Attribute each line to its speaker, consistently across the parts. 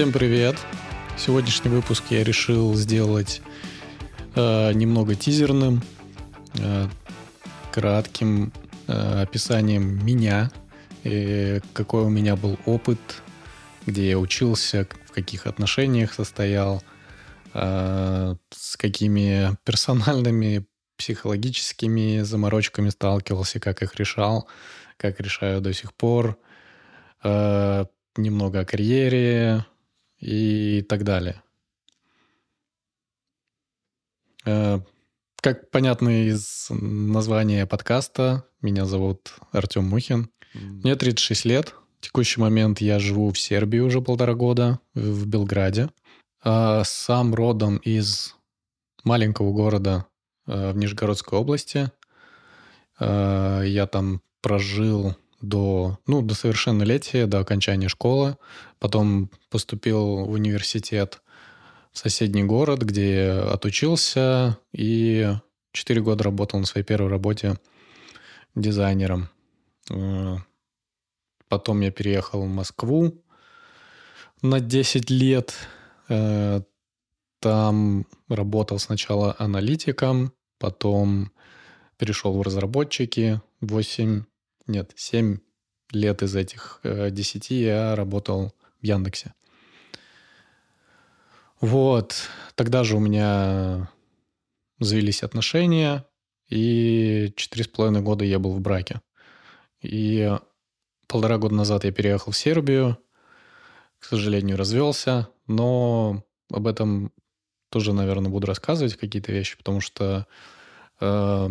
Speaker 1: Всем привет! Сегодняшний выпуск я решил сделать э, немного тизерным, э, кратким э, описанием меня, и какой у меня был опыт, где я учился, в каких отношениях состоял, э, с какими персональными психологическими заморочками сталкивался, как их решал, как решаю до сих пор, э, немного о карьере и так далее. Э, как понятно из названия подкаста, меня зовут Артем Мухин. Мне 36 лет. В текущий момент я живу в Сербии уже полтора года, в Белграде. А сам родом из маленького города Э, в Нижегородской области. Э, я там прожил до, ну, до совершеннолетия, до окончания школы. Потом поступил в университет в соседний город, где отучился и 4 года работал на своей первой работе дизайнером. Э, потом я переехал в Москву на 10 лет. Там работал сначала аналитиком, потом перешел в разработчики. 8, нет, 7 лет из этих 10 э, я работал в Яндексе. Вот. Тогда же у меня завелись отношения, и четыре с половиной года я был в браке. И полтора года назад я переехал в Сербию, к сожалению, развелся, но об этом тоже, наверное, буду рассказывать какие-то вещи, потому что, э,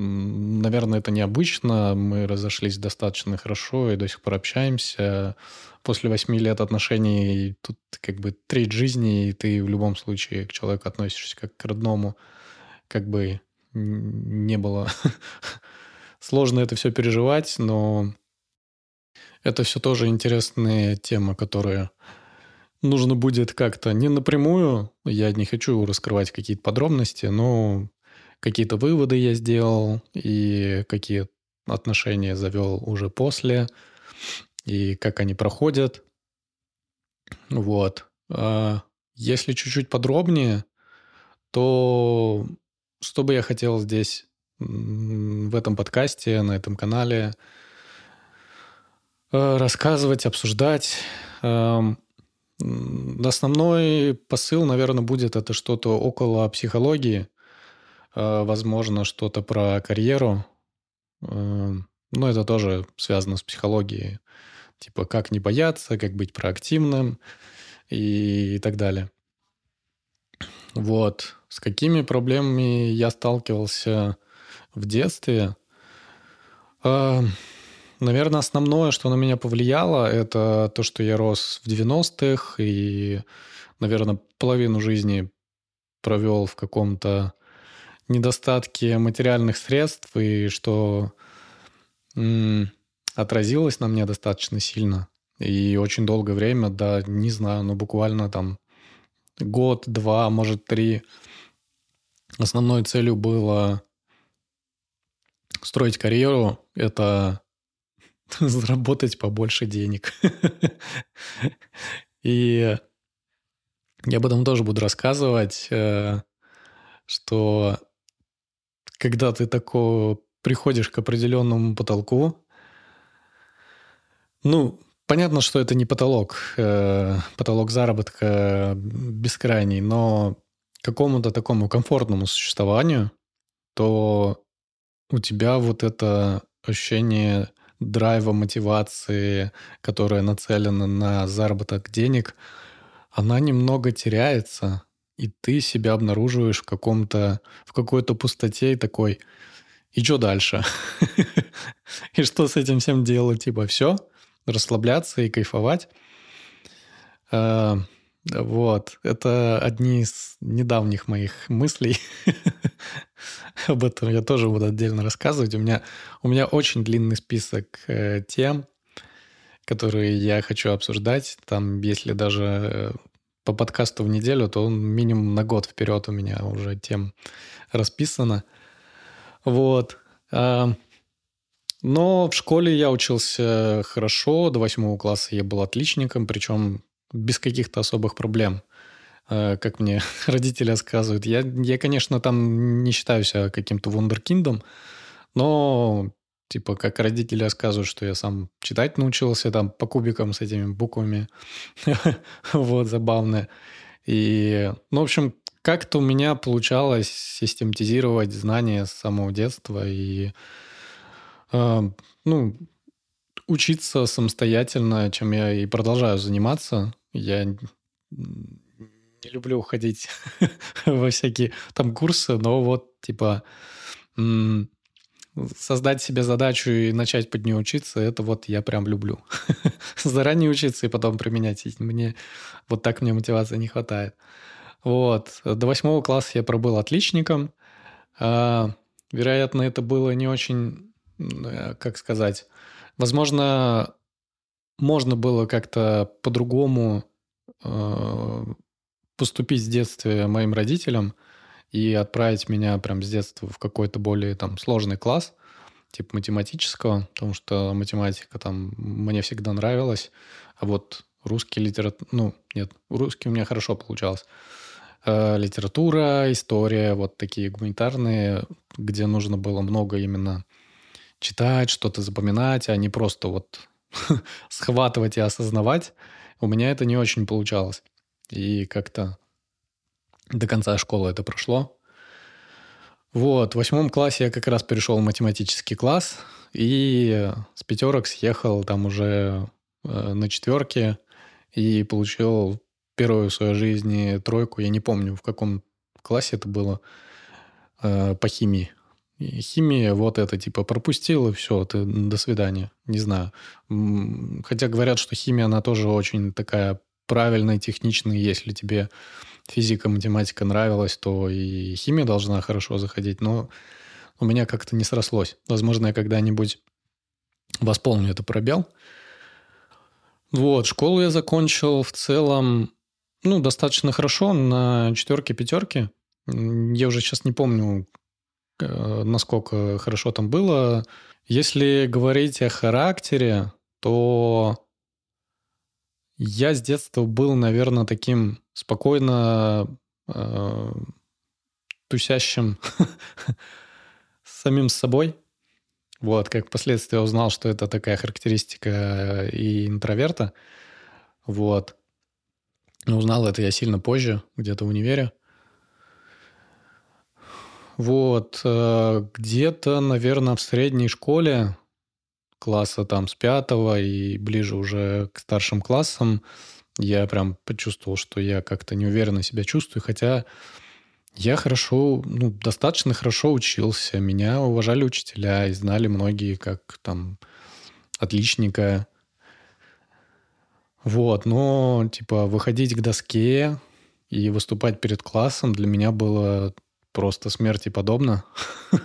Speaker 1: наверное, это необычно. Мы разошлись достаточно хорошо и до сих пор общаемся. После восьми лет отношений тут как бы треть жизни, и ты в любом случае к человеку относишься как к родному. Как бы не было сложно это все переживать, но это все тоже интересные темы, которые нужно будет как-то не напрямую, я не хочу раскрывать какие-то подробности, но какие-то выводы я сделал и какие отношения завел уже после, и как они проходят. Вот. А если чуть-чуть подробнее, то что бы я хотел здесь, в этом подкасте, на этом канале э, рассказывать, обсуждать, эм, Основной посыл, наверное, будет это что-то около психологии, возможно, что-то про карьеру. Э, но это тоже связано с психологией. Типа, как не бояться, как быть проактивным и так далее. Вот. С какими проблемами я сталкивался в детстве? Э, Наверное, основное, что на меня повлияло, это то, что я рос в 90-х и, наверное, половину жизни провел в каком-то недостатке материальных средств, и что м- отразилось на мне достаточно сильно. И очень долгое время, да, не знаю, ну буквально там год, два, может, три. Основной целью было строить карьеру. Это заработать побольше денег. И я об этом тоже буду рассказывать, э, что когда ты такое приходишь к определенному потолку, ну, понятно, что это не потолок, э, потолок заработка бескрайний, но какому-то такому комфортному существованию, то у тебя вот это ощущение драйва, мотивации, которая нацелена на заработок денег, она немного теряется, и ты себя обнаруживаешь в каком-то, в какой-то пустоте и такой, и что дальше? И что с этим всем делать? Типа все, расслабляться и кайфовать. А, вот, это одни из недавних моих мыслей. Об этом я тоже буду отдельно рассказывать. У меня, у меня очень длинный список э, тем, которые я хочу обсуждать. Там, если даже э, по подкасту в неделю, то он минимум на год вперед у меня уже тем расписано. Вот. А, но в школе я учился хорошо, до восьмого класса я был отличником, причем без каких-то особых проблем, э, как мне родители рассказывают. Я, я, конечно, там не считаю себя каким-то вундеркиндом, но типа как родители рассказывают, что я сам читать научился там по кубикам с этими буквами. вот, забавно. И, ну, в общем, как-то у меня получалось систематизировать знания с самого детства и, э, ну, учиться самостоятельно, чем я и продолжаю заниматься. Я не люблю уходить во всякие там курсы, но вот типа создать себе задачу и начать под нее учиться, это вот я прям люблю. Заранее учиться и потом применять. Мне вот так мне мотивации не хватает. Вот. До восьмого класса я пробыл отличником. А, вероятно, это было не очень, э, как сказать, возможно, можно было как-то по-другому э, поступить с детства моим родителям и отправить меня прям с детства в какой-то более там сложный класс, типа математического, потому что математика там мне всегда нравилась, а вот русский литература, ну, нет, русский у меня хорошо получалось. Э, литература, история, вот такие гуманитарные, где нужно было много именно читать, что-то запоминать, а не просто вот схватывать и осознавать. У меня это не очень получалось. И как-то до конца школы это прошло. Вот, в восьмом классе я как раз перешел в математический класс и с пятерок съехал там уже э, на четверке и получил первую в своей жизни тройку. Я не помню, в каком классе это было э, по химии. И химия вот это типа пропустил и все, ты до свидания. Не знаю. Хотя говорят, что химия, она тоже очень такая правильная, техничная, если тебе физика, математика нравилась, то и химия должна хорошо заходить, но у меня как-то не срослось. Возможно, я когда-нибудь восполню это пробел. Вот, школу я закончил в целом, ну, достаточно хорошо, на четверке-пятерке. Я уже сейчас не помню, э, насколько хорошо там было. Если говорить о характере, то я с детства был, наверное, таким спокойно э, тусящим самим собой. Вот, как впоследствии узнал, что это такая характеристика и интроверта. Вот. Узнал это я сильно позже, где-то в универе. Вот. Э, где-то, наверное, в средней школе класса там с пятого и ближе уже к старшим классам я прям почувствовал, что я как-то неуверенно себя чувствую, хотя я хорошо, ну, достаточно хорошо учился. Меня уважали учителя и знали многие как там отличника. Вот, но типа выходить к доске и выступать перед классом для меня было просто смерти подобно.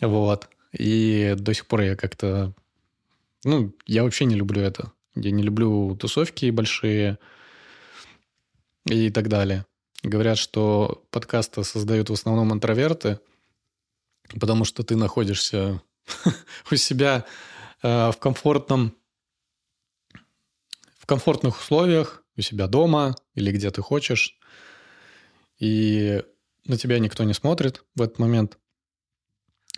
Speaker 1: Вот. И до сих пор я как-то... Ну, я вообще не люблю это. Я не люблю тусовки большие и так далее. Говорят, что подкасты создают в основном интроверты, потому что ты находишься у себя э, в комфортном в комфортных условиях, у себя дома или где ты хочешь, и на тебя никто не смотрит в этот момент.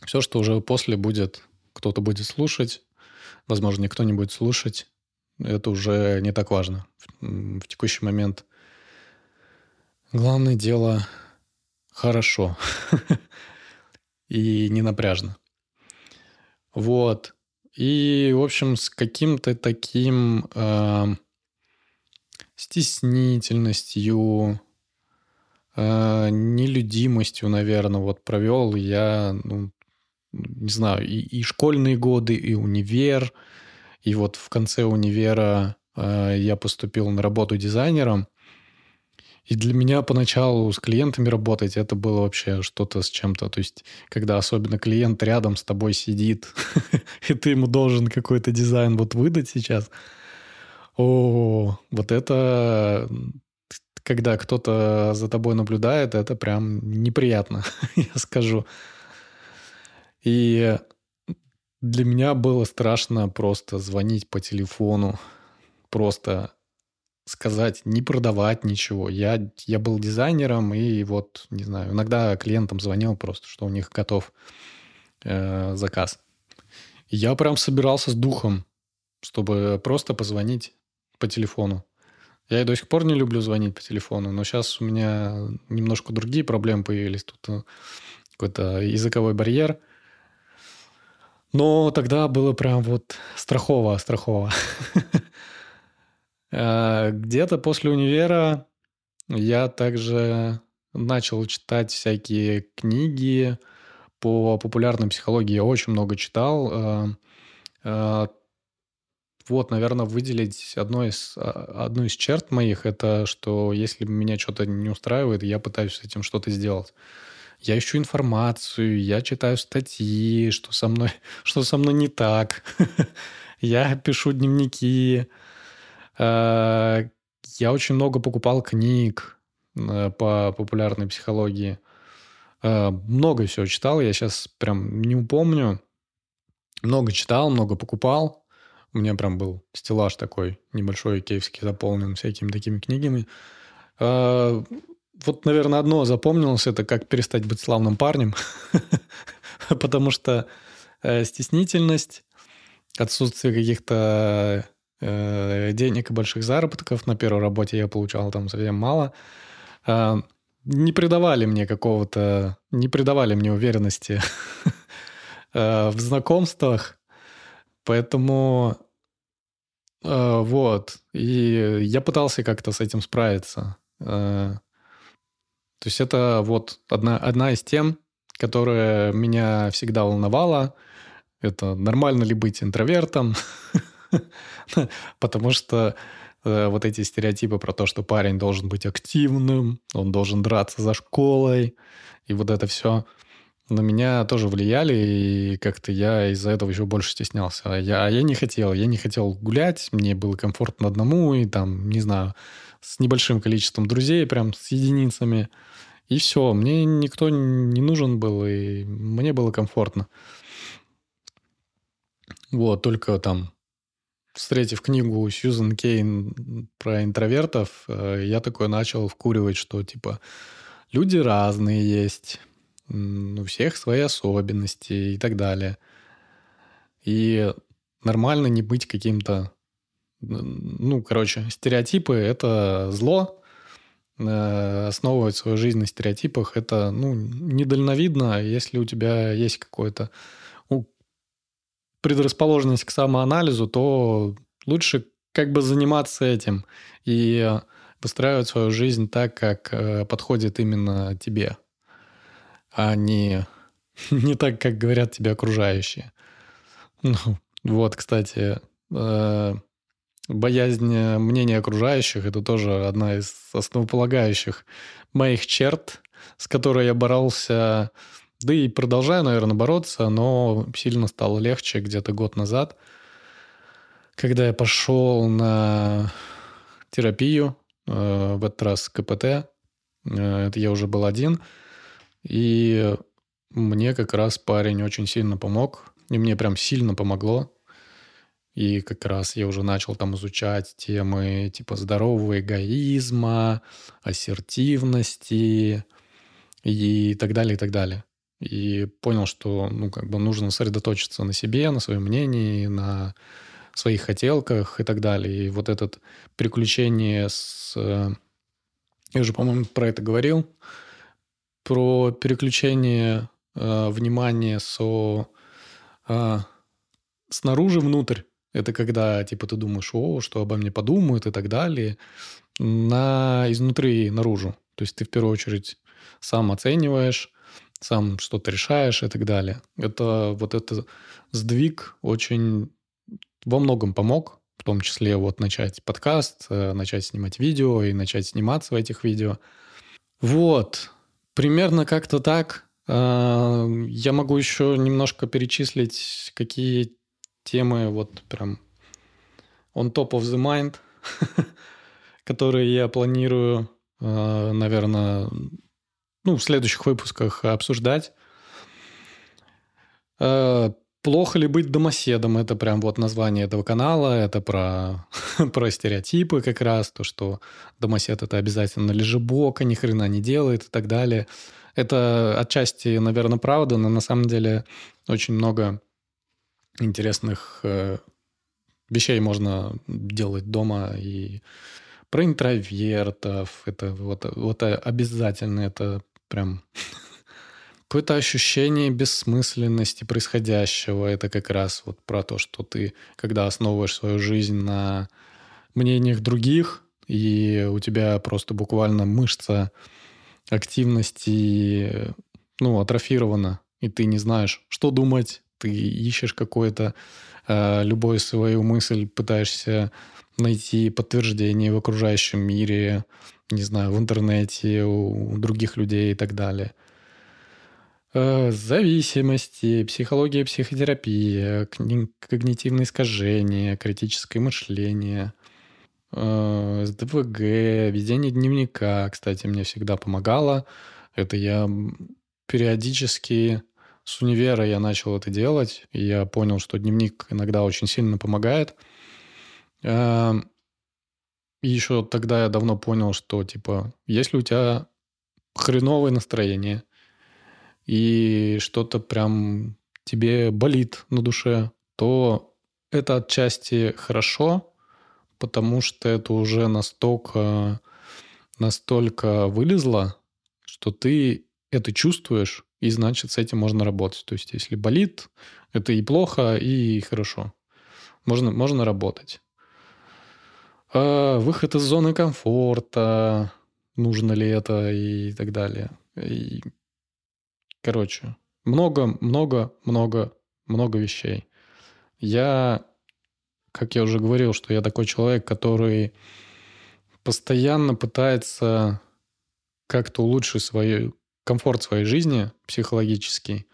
Speaker 1: Все, что уже после будет, кто-то будет слушать, возможно, никто не будет слушать, это уже не так важно. В, в текущий момент главное дело хорошо и не напряжно. Вот. И, в общем, с каким-то таким э, стеснительностью, э, нелюдимостью, наверное, вот провел я, ну, не знаю, и, и школьные годы, и универ, и вот в конце универа э, я поступил на работу дизайнером. И для меня поначалу с клиентами работать это было вообще что-то с чем-то. То есть, когда особенно клиент рядом с тобой сидит, и ты ему должен какой-то дизайн вот выдать сейчас. О, вот это когда кто-то за тобой наблюдает, это прям неприятно, я скажу. И для меня было страшно просто звонить по телефону, просто сказать, не продавать ничего. Я, я был дизайнером, и вот, не знаю, иногда клиентам звонил просто, что у них готов э, заказ. Я прям собирался с духом, чтобы просто позвонить по телефону. Я и до сих пор не люблю звонить по телефону, но сейчас у меня немножко другие проблемы появились. Тут э, какой-то языковой барьер. Но тогда было прям вот страхово, страхово. Э, где-то после универа я также начал читать всякие книги по популярной психологии. Я очень много читал. Э, э, вот, наверное, выделить одно из, а, одну из черт моих, это что если меня что-то не устраивает, я пытаюсь с этим что-то сделать. Я ищу информацию, я читаю статьи, что со мной, что со мной не так. Я пишу дневники, Э, я очень много покупал книг э, по популярной психологии. Э, много всего читал, я сейчас прям не упомню. Много читал, много покупал. У меня прям был стеллаж такой небольшой, киевский, заполнен всякими такими книгами. Вот, наверное, одно запомнилось, это как перестать быть славным парнем. Потому что стеснительность, отсутствие каких-то э, денег и больших заработков. На первой работе я получал там совсем мало. Э, не придавали мне какого-то... Не придавали мне уверенности э, в знакомствах. Поэтому э, вот. И я пытался как-то с этим справиться. То есть это вот одна, одна из тем, которая меня всегда волновала. Это нормально ли быть интровертом? Потому что э, вот эти стереотипы про то, что парень должен быть активным, он должен драться за школой, и вот это все на меня тоже влияли, и как-то я из-за этого еще больше стеснялся. А я, а я не хотел, я не хотел гулять, мне было комфортно одному, и там, не знаю, с небольшим количеством друзей, прям с единицами. И все, мне никто не нужен был, и мне было комфортно. Вот, только там встретив книгу Сьюзен Кейн про интровертов, э, я такой начал вкуривать, что типа люди разные есть, у всех свои особенности и так далее. И нормально не быть каким-то... Ну, короче, стереотипы — это зло, э, основывать свою жизнь на стереотипах — это, ну, недальновидно, если у тебя есть какое-то предрасположенность к самоанализу, то лучше как бы заниматься этим и выстраивать свою жизнь так, как э, подходит именно тебе, а не, не так, как говорят тебе окружающие. Ну, вот, кстати, э, боязнь мнения окружающих – это тоже одна из основополагающих моих черт, с которой я боролся да и продолжаю, наверное, бороться, но сильно стало легче где-то год назад, когда я пошел на терапию, э, в этот раз КПТ. Э, это я уже был один. И мне как раз парень очень сильно помог. И мне прям сильно помогло. И как раз я уже начал там изучать темы типа здорового эгоизма, ассертивности и так далее, и так далее и понял, что ну, как бы нужно сосредоточиться на себе, на своем мнении, на своих хотелках и так далее. И вот это приключение с... Э, я уже, по-моему, про это говорил. Про переключение э, внимания со, э, снаружи внутрь. Это когда, типа, ты думаешь, о, что обо мне подумают и так далее, на изнутри наружу. То есть ты в первую очередь сам оцениваешь, сам что-то решаешь и так далее. Это вот это сдвиг очень во многом помог, в том числе вот начать подкаст, э, начать снимать видео и начать сниматься в этих видео. Вот, примерно как-то так. Э, я могу еще немножко перечислить, какие темы вот прям on top of the mind, которые я планирую, э, наверное, ну, в следующих выпусках обсуждать. Э, Плохо ли быть домоседом? Это прям вот название этого канала. Это про, про стереотипы как раз. То, что домосед это обязательно лежебока, ни хрена не делает и так далее. Это отчасти, наверное, правда, но на самом деле очень много интересных э, вещей можно делать дома и про интровертов. Это вот, вот обязательно это прям какое-то ощущение бессмысленности происходящего. Это как раз вот про то, что ты, когда основываешь свою жизнь на мнениях других, и у тебя просто буквально мышца активности ну, атрофирована, и ты не знаешь, что думать, ты ищешь какое-то э, любую свою мысль, пытаешься найти подтверждение в окружающем мире, не знаю, в интернете, у других людей и так далее. Э, зависимости, психология, психотерапия, когнитивные искажения, критическое мышление, э, СДВГ, ведение дневника, кстати, мне всегда помогало. Это я периодически с универа я начал это делать, и я понял, что дневник иногда очень сильно помогает. Эм, и еще тогда я давно понял, что, типа, если у тебя хреновое настроение, и что-то прям тебе болит на душе, то это отчасти хорошо, потому что это уже настолько, настолько вылезло, что ты это чувствуешь, и значит с этим можно работать. То есть если болит, это и плохо, и хорошо. Можно, можно работать. А выход из зоны комфорта, нужно ли это и так далее. И, короче, много, много, много, много вещей. Я, как я уже говорил, что я такой человек, который постоянно пытается как-то улучшить свою комфорт своей жизни психологический.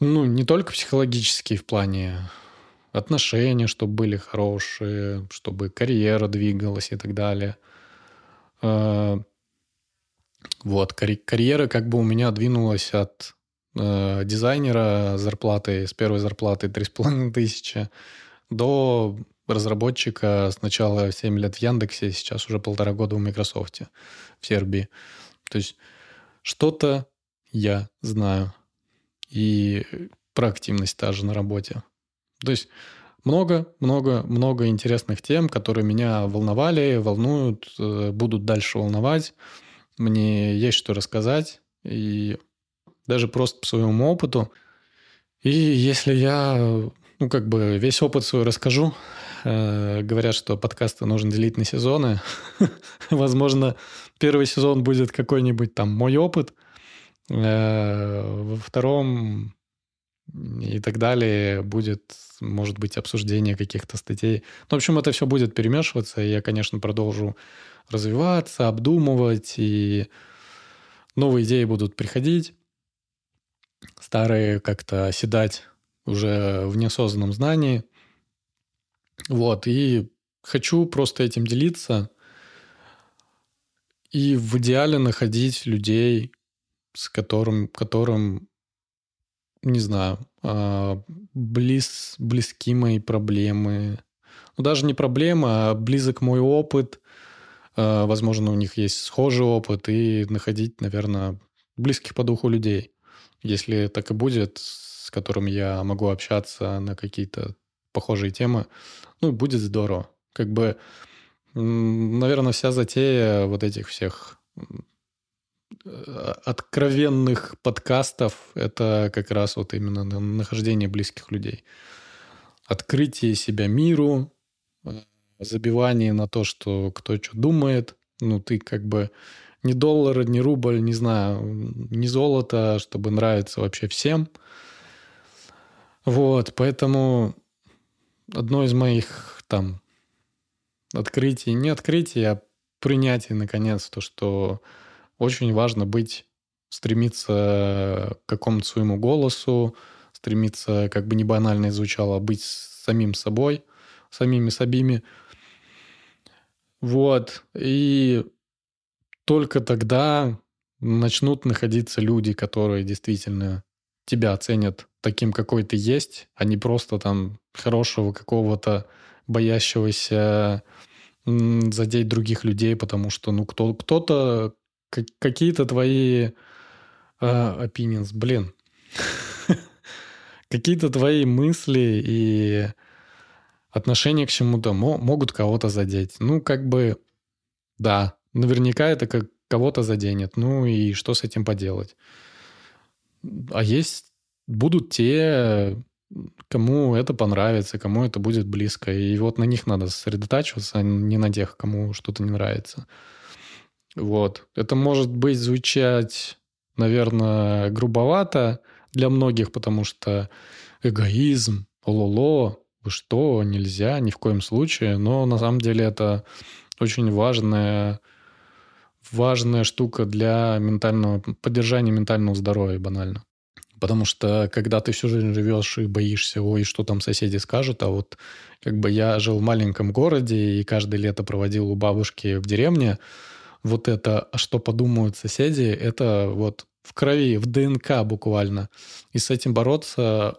Speaker 1: Ну, не только психологический в плане отношения, чтобы были хорошие, чтобы карьера двигалась и так далее. А, вот, карьера как бы у меня двинулась от э, дизайнера зарплаты, с первой зарплаты 3,5 тысячи до разработчика сначала 7 лет в Яндексе, сейчас уже полтора года в Microsoft, в Сербии. То есть что-то я знаю. И про активность тоже на работе. То есть много, много, много интересных тем, которые меня волновали, волнуют, э, будут дальше волновать. Мне есть что рассказать. И даже просто по своему опыту. И если я, ну, как бы весь опыт свой расскажу, э, говорят, что подкасты нужно делить на сезоны. Возможно, первый сезон будет какой-нибудь там мой опыт, э, во втором и так далее будет, может быть, обсуждение каких-то статей. Ну, в общем, это все будет перемешиваться, и я, конечно, продолжу развиваться, обдумывать, и новые идеи будут приходить, старые как-то оседать уже в неосознанном знании. Вот, и хочу просто этим делиться, и в идеале находить людей, с которым, которым, не знаю, а, близ, близки мои проблемы. Ну, даже не проблемы, а близок мой опыт. А, возможно, у них есть схожий опыт. И находить, наверное, близких по духу людей. Если так и будет, с которым я могу общаться на какие-то похожие темы, ну, будет здорово. Как бы Наверное, вся затея вот этих всех э, откровенных подкастов – это как раз вот именно нахождение близких людей. Открытие себя миру, э, забивание на то, что кто что думает. Ну, ты как бы ни доллара, ни рубль, не знаю, ни золото, чтобы нравиться вообще всем. Вот, поэтому одно из моих там открытие, не открытие, а принятие, наконец, то, что очень важно быть, стремиться к какому-то своему голосу, стремиться, как бы не банально звучало, быть самим собой, самими собими. Вот. И только тогда начнут находиться люди, которые действительно тебя ценят таким, какой ты есть, а не просто там хорошего какого-то боящегося задеть других людей, потому что, ну, кто, кто-то, какие-то твои uh, opinions, блин, какие-то твои мысли и отношения к чему-то могут кого-то задеть. Ну, как бы, да, наверняка это как кого-то заденет. Ну и что с этим поделать? А есть, будут те, кому это понравится, кому это будет близко. И вот на них надо сосредотачиваться, а не на тех, кому что-то не нравится. Вот. Это может быть звучать, наверное, грубовато для многих, потому что эгоизм, лоло, что, нельзя, ни в коем случае. Но на самом деле это очень важная, важная штука для ментального, поддержания ментального здоровья, банально. Потому что когда ты всю жизнь живешь и боишься, ой, что там соседи скажут, а вот как бы я жил в маленьком городе и каждое лето проводил у бабушки в деревне, вот это, а что подумают соседи, это вот в крови, в ДНК буквально. И с этим бороться,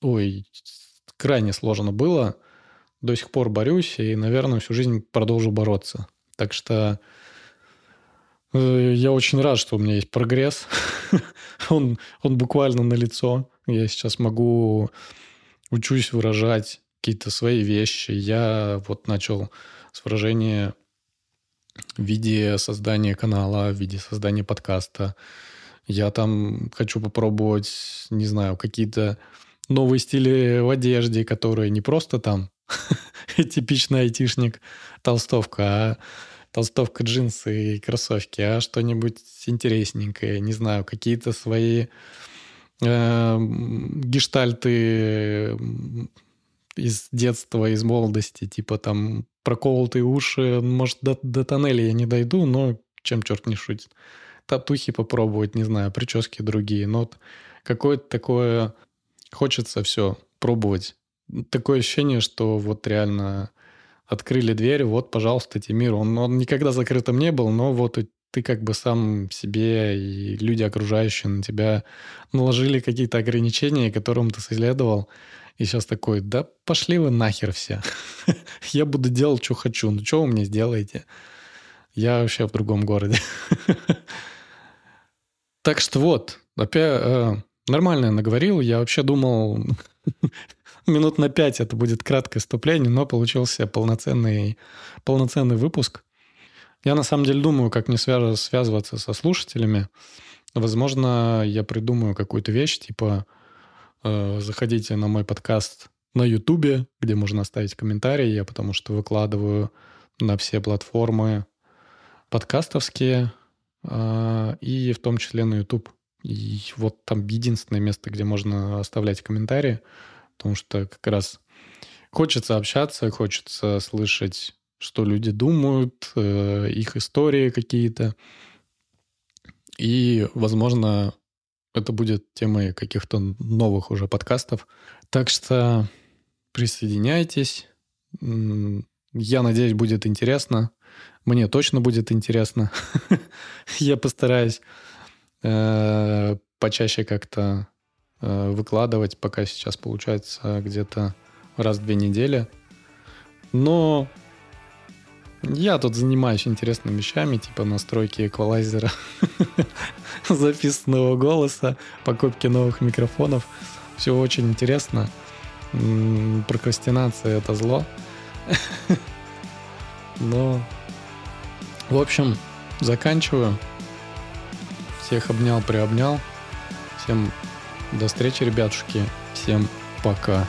Speaker 1: ой, крайне сложно было. До сих пор борюсь и, наверное, всю жизнь продолжу бороться. Так что я очень рад, что у меня есть прогресс. он, он буквально на лицо. Я сейчас могу учусь выражать какие-то свои вещи. Я вот начал с выражения в виде создания канала, в виде создания подкаста. Я там хочу попробовать, не знаю, какие-то новые стили в одежде, которые не просто там типичный айтишник, толстовка, а толстовка, джинсы и кроссовки, а что-нибудь интересненькое, не знаю, какие-то свои э, гештальты из детства, из молодости, типа там проколотые уши, может, до, до тоннеля я не дойду, но чем черт не шутит. Татухи попробовать, не знаю, прически другие, но вот какое-то такое... Хочется все пробовать. Такое ощущение, что вот реально открыли дверь, вот, пожалуйста, Тимир. Он, он никогда закрытым не был, но вот ты как бы сам себе и люди окружающие на тебя наложили какие-то ограничения, которым ты следовал. И сейчас такой, да пошли вы нахер все. Я буду делать, что хочу. Ну, что вы мне сделаете? Я вообще в другом городе. Так что вот, опять э, нормально наговорил. Я вообще думал, минут на пять это будет краткое вступление, но получился полноценный, полноценный выпуск. Я на самом деле думаю, как мне связ- связываться со слушателями. Возможно, я придумаю какую-то вещь, типа э, заходите на мой подкаст на Ютубе, где можно оставить комментарии, я потому что выкладываю на все платформы подкастовские, э, и в том числе на YouTube. И вот там единственное место, где можно оставлять комментарии потому что как раз хочется общаться, хочется слышать, что люди думают, э, их истории какие-то. И, возможно, это будет темой каких-то новых уже подкастов. Так что присоединяйтесь. Я надеюсь, будет интересно. Мне точно будет интересно. Я постараюсь э, почаще как-то выкладывать, пока сейчас получается где-то раз в две недели. Но я тут занимаюсь интересными вещами, типа настройки эквалайзера, записанного голоса, покупки новых микрофонов. Все очень интересно. Прокрастинация — это зло. Но, в общем, заканчиваю. Всех обнял, приобнял. Всем до встречи, ребятушки. Всем пока.